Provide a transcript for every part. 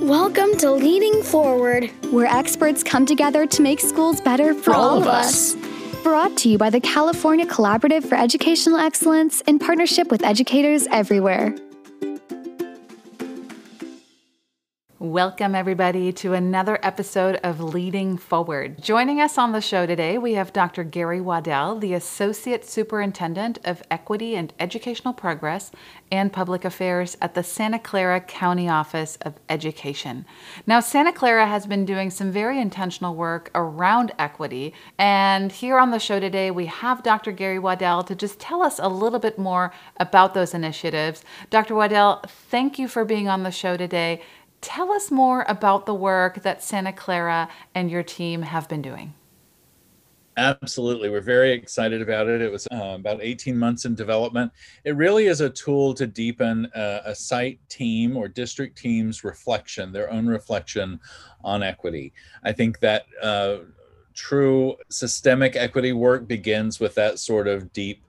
Welcome to Leading Forward, where experts come together to make schools better for, for all, all of us. Brought to you by the California Collaborative for Educational Excellence in partnership with educators everywhere. Welcome, everybody, to another episode of Leading Forward. Joining us on the show today, we have Dr. Gary Waddell, the Associate Superintendent of Equity and Educational Progress and Public Affairs at the Santa Clara County Office of Education. Now, Santa Clara has been doing some very intentional work around equity, and here on the show today, we have Dr. Gary Waddell to just tell us a little bit more about those initiatives. Dr. Waddell, thank you for being on the show today. Tell us more about the work that Santa Clara and your team have been doing. Absolutely. We're very excited about it. It was uh, about 18 months in development. It really is a tool to deepen uh, a site team or district team's reflection, their own reflection on equity. I think that uh, true systemic equity work begins with that sort of deep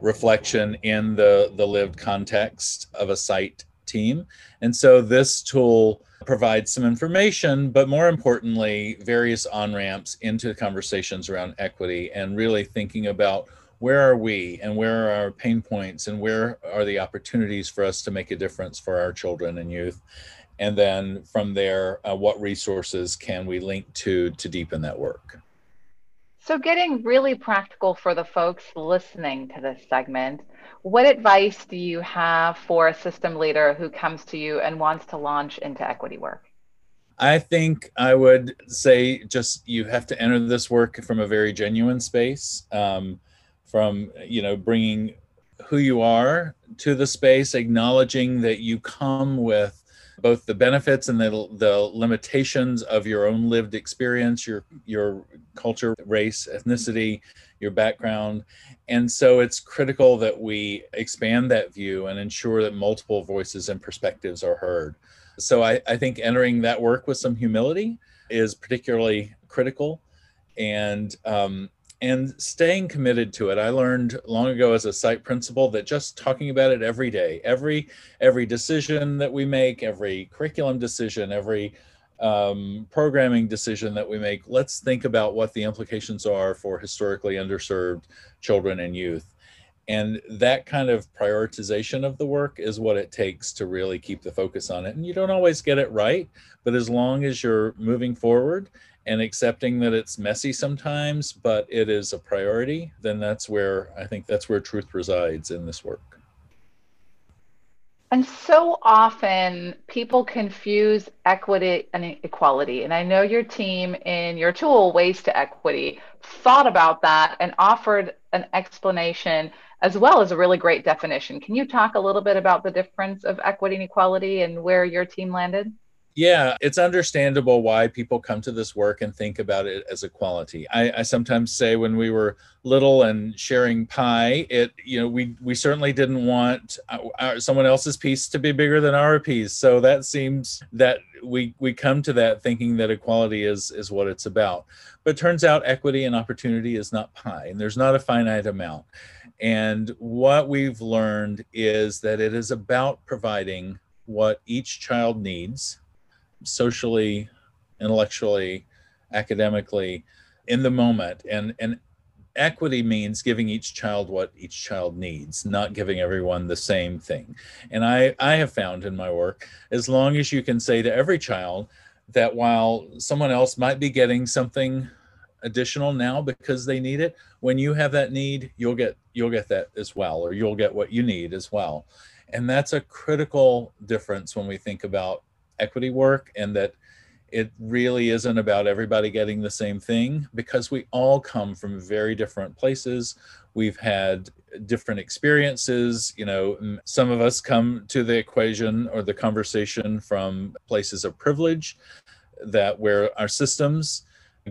reflection in the, the lived context of a site team. And so this tool provides some information, but more importantly, various on ramps into conversations around equity and really thinking about where are we and where are our pain points and where are the opportunities for us to make a difference for our children and youth. And then from there, uh, what resources can we link to to deepen that work? So, getting really practical for the folks listening to this segment, what advice do you have for a system leader who comes to you and wants to launch into equity work? I think I would say just you have to enter this work from a very genuine space, um, from you know bringing who you are to the space, acknowledging that you come with both the benefits and the, the limitations of your own lived experience, your your culture, race, ethnicity, your background. And so it's critical that we expand that view and ensure that multiple voices and perspectives are heard. So I, I think entering that work with some humility is particularly critical. And um, and staying committed to it. I learned long ago as a site principal that just talking about it every day every every decision that we make every curriculum decision every um, programming decision that we make let's think about what the implications are for historically underserved children and youth. And that kind of prioritization of the work is what it takes to really keep the focus on it. And you don't always get it right but as long as you're moving forward and accepting that it's messy sometimes, but it is a priority, then that's where I think that's where truth resides in this work. And so often people confuse equity and equality. And I know your team in your tool, Ways to Equity, thought about that and offered an explanation as well as a really great definition. Can you talk a little bit about the difference of equity and equality and where your team landed? Yeah, it's understandable why people come to this work and think about it as equality. I, I sometimes say when we were little and sharing pie, it you know we we certainly didn't want our, someone else's piece to be bigger than our piece. So that seems that we we come to that thinking that equality is is what it's about. But turns out equity and opportunity is not pie, and there's not a finite amount. And what we've learned is that it is about providing what each child needs socially, intellectually, academically in the moment. And, and equity means giving each child what each child needs, not giving everyone the same thing. And I, I have found in my work, as long as you can say to every child that while someone else might be getting something additional now because they need it, when you have that need, you'll get you'll get that as well, or you'll get what you need as well. And that's a critical difference when we think about equity work and that it really isn't about everybody getting the same thing because we all come from very different places. We've had different experiences. You know, some of us come to the equation or the conversation from places of privilege that where our systems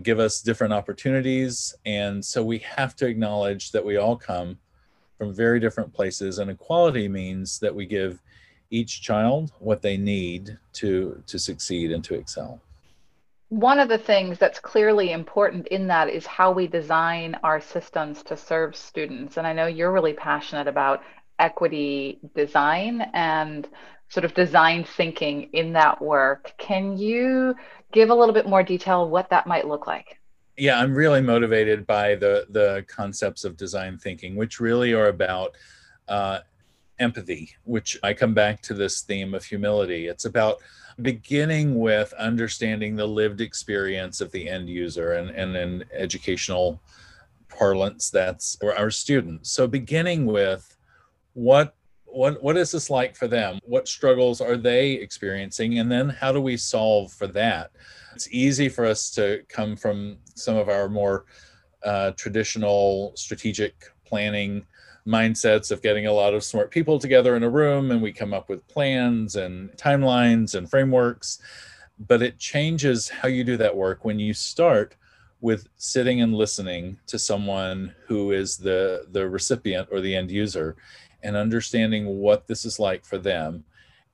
give us different opportunities. And so we have to acknowledge that we all come from very different places. And equality means that we give each child what they need to to succeed and to excel one of the things that's clearly important in that is how we design our systems to serve students and i know you're really passionate about equity design and sort of design thinking in that work. Can you give a little bit more detail what that might look like? Yeah, I'm really motivated by the the concepts of design thinking, which really are about uh, empathy. Which I come back to this theme of humility. It's about beginning with understanding the lived experience of the end user, and and in educational parlance, that's our students. So beginning with what what what is this like for them what struggles are they experiencing and then how do we solve for that it's easy for us to come from some of our more uh, traditional strategic planning mindsets of getting a lot of smart people together in a room and we come up with plans and timelines and frameworks. But it changes how you do that work when you start with sitting and listening to someone who is the the recipient or the end user and understanding what this is like for them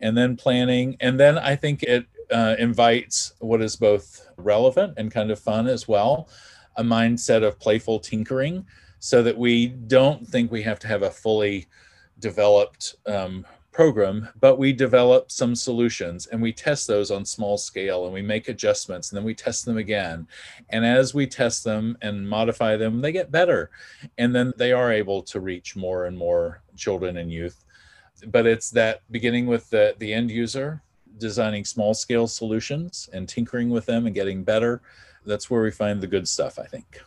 and then planning. And then i think it uh, invites what is both relevant and kind of fun as well a mindset of playful tinkering so that we don't think we have to have a fully developed um, program, but we develop some solutions and we test those on small scale and we make adjustments and then we test them again. And as we test them and modify them, they get better. And then they are able to reach more and more children and youth. But it's that beginning with the, the end user, designing small scale solutions and tinkering with them and getting better. That's where we find the good stuff, I think.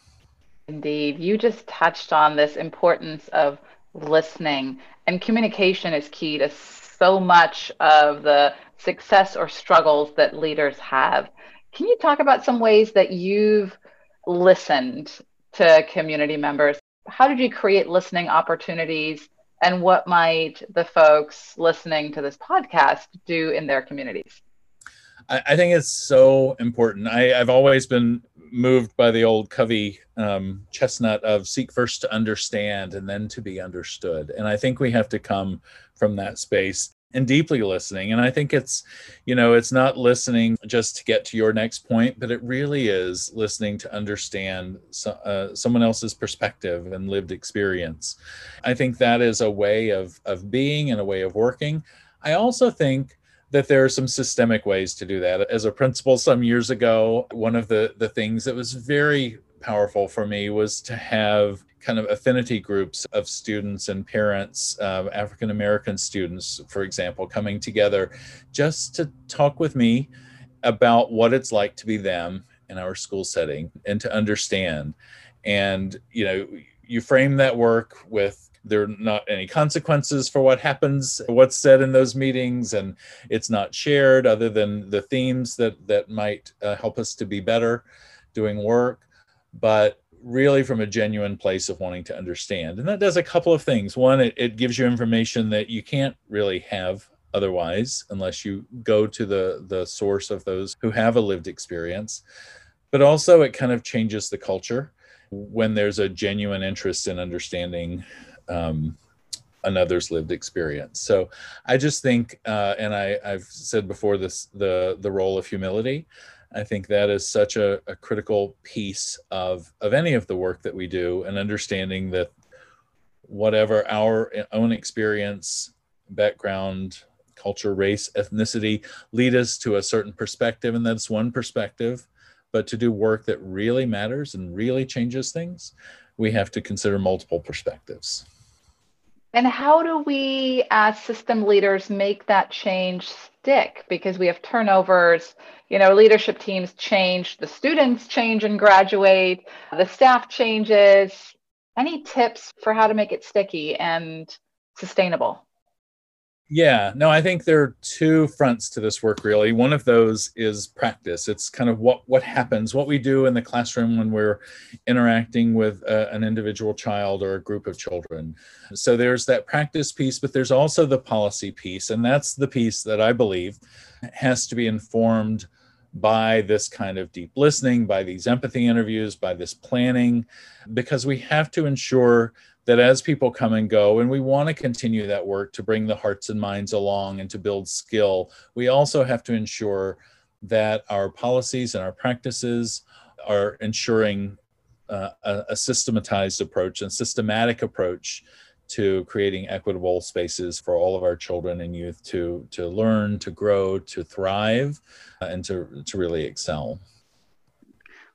Indeed. You just touched on this importance of listening and communication is key to so much of the success or struggles that leaders have. Can you talk about some ways that you've listened to community members? How did you create listening opportunities? And what might the folks listening to this podcast do in their communities? I, think it's so important. I, I've always been moved by the old Covey um, chestnut of seek first to understand and then to be understood. And I think we have to come from that space and deeply listening. And I think it's, you know, it's not listening just to get to your next point, but it really is listening to understand so, uh, someone else's perspective and lived experience. I think that is a way of of being and a way of working. I also think that there are some systemic ways to do that. As a principal some years ago, one of the, the things that was very powerful for me was to have kind of affinity groups of students and parents, uh, African American students, for example, coming together just to talk with me about what it's like to be them in our school setting and to understand. And, you know, you frame that work with there are not any consequences for what happens what's said in those meetings and it's not shared other than the themes that that might uh, help us to be better doing work. But really from a genuine place of wanting to understand. And that does a couple of things. One it, it gives you information that you can't really have otherwise unless you go to the the source of those who have a lived experience. But also it kind of changes the culture. When there's a genuine interest in understanding um, another's lived experience. So I just think, uh, and I, I've said before this, the the role of humility. I think that is such a, a critical piece of of any of the work that we do, and understanding that whatever our own experience, background, culture, race, ethnicity lead us to a certain perspective, and that's one perspective. But to do work that really matters and really changes things, we have to consider multiple perspectives. And how do we, as system leaders, make that change stick? Because we have turnovers, you know, leadership teams change, the students change and graduate, the staff changes. Any tips for how to make it sticky and sustainable? Yeah, no, I think there are two fronts to this work really. One of those is practice. It's kind of what what happens, what we do in the classroom when we're interacting with a, an individual child or a group of children. So there's that practice piece, but there's also the policy piece, and that's the piece that I believe has to be informed by this kind of deep listening, by these empathy interviews, by this planning, because we have to ensure that as people come and go, and we want to continue that work to bring the hearts and minds along and to build skill, we also have to ensure that our policies and our practices are ensuring uh, a, a systematized approach and systematic approach to creating equitable spaces for all of our children and youth to to learn, to grow, to thrive, uh, and to to really excel.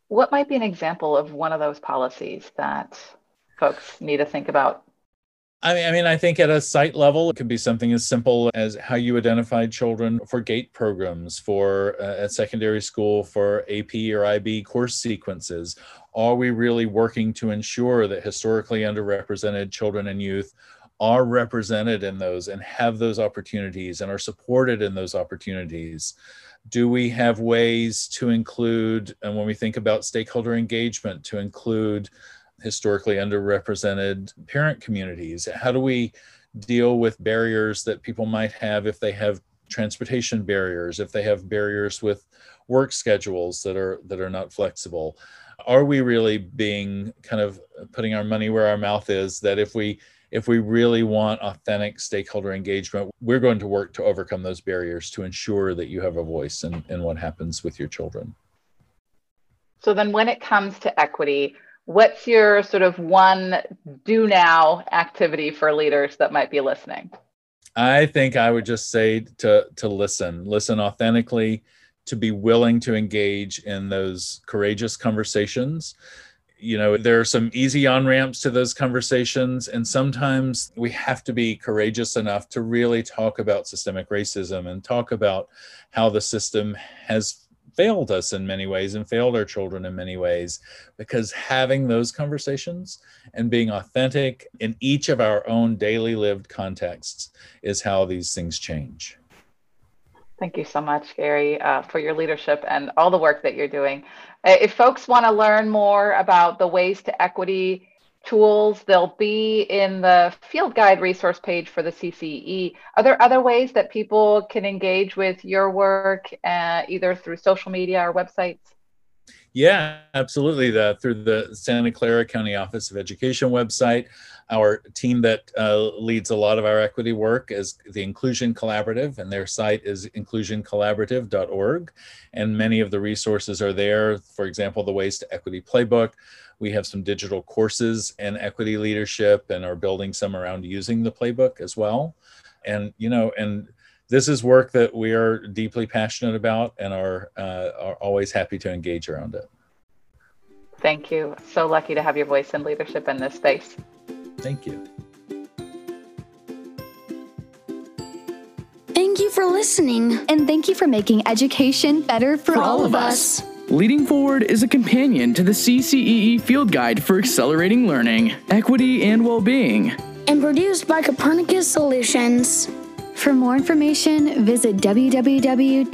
What might be an example of one of those policies that folks need to think about I mean, I mean, I think at a site level, it could be something as simple as how you identify children for GATE programs, for uh, at secondary school, for AP or IB course sequences. Are we really working to ensure that historically underrepresented children and youth are represented in those and have those opportunities and are supported in those opportunities? Do we have ways to include, and when we think about stakeholder engagement, to include historically underrepresented parent communities? How do we deal with barriers that people might have if they have transportation barriers, if they have barriers with work schedules that are that are not flexible? Are we really being kind of putting our money where our mouth is that if we if we really want authentic stakeholder engagement, we're going to work to overcome those barriers to ensure that you have a voice in, in what happens with your children. So then when it comes to equity, what's your sort of one do now activity for leaders that might be listening? I think I would just say to to listen, listen authentically, to be willing to engage in those courageous conversations. You know, there are some easy on ramps to those conversations, and sometimes we have to be courageous enough to really talk about systemic racism and talk about how the system has failed us in many ways and failed our children in many ways because having those conversations and being authentic in each of our own daily lived contexts is how these things change. Thank you so much, Gary, uh, for your leadership and all the work that you're doing. Uh, if folks want to learn more about the ways to equity tools. They'll be in the field guide resource page for the CCEE. Are there other ways that people can engage with your work, uh, either through social media or websites? Yeah, absolutely. The, through the Santa Clara County Office of Education website, our team that uh, leads a lot of our equity work is the Inclusion Collaborative, and their site is inclusioncollaborative.org. And many of the resources are there. For example, the Ways to Equity Playbook, we have some digital courses in equity leadership and are building some around using the playbook as well. And, you know, and this is work that we are deeply passionate about and are, uh, are always happy to engage around it. Thank you. So lucky to have your voice and leadership in this space. Thank you. Thank you for listening. And thank you for making education better for, For all, of us. Leading Forward is a companion to the CCEE Field Guide for Accelerating Learning, Equity, and Well-being. And produced by Copernicus Solutions. For more information, visit www.ccee-ca.org.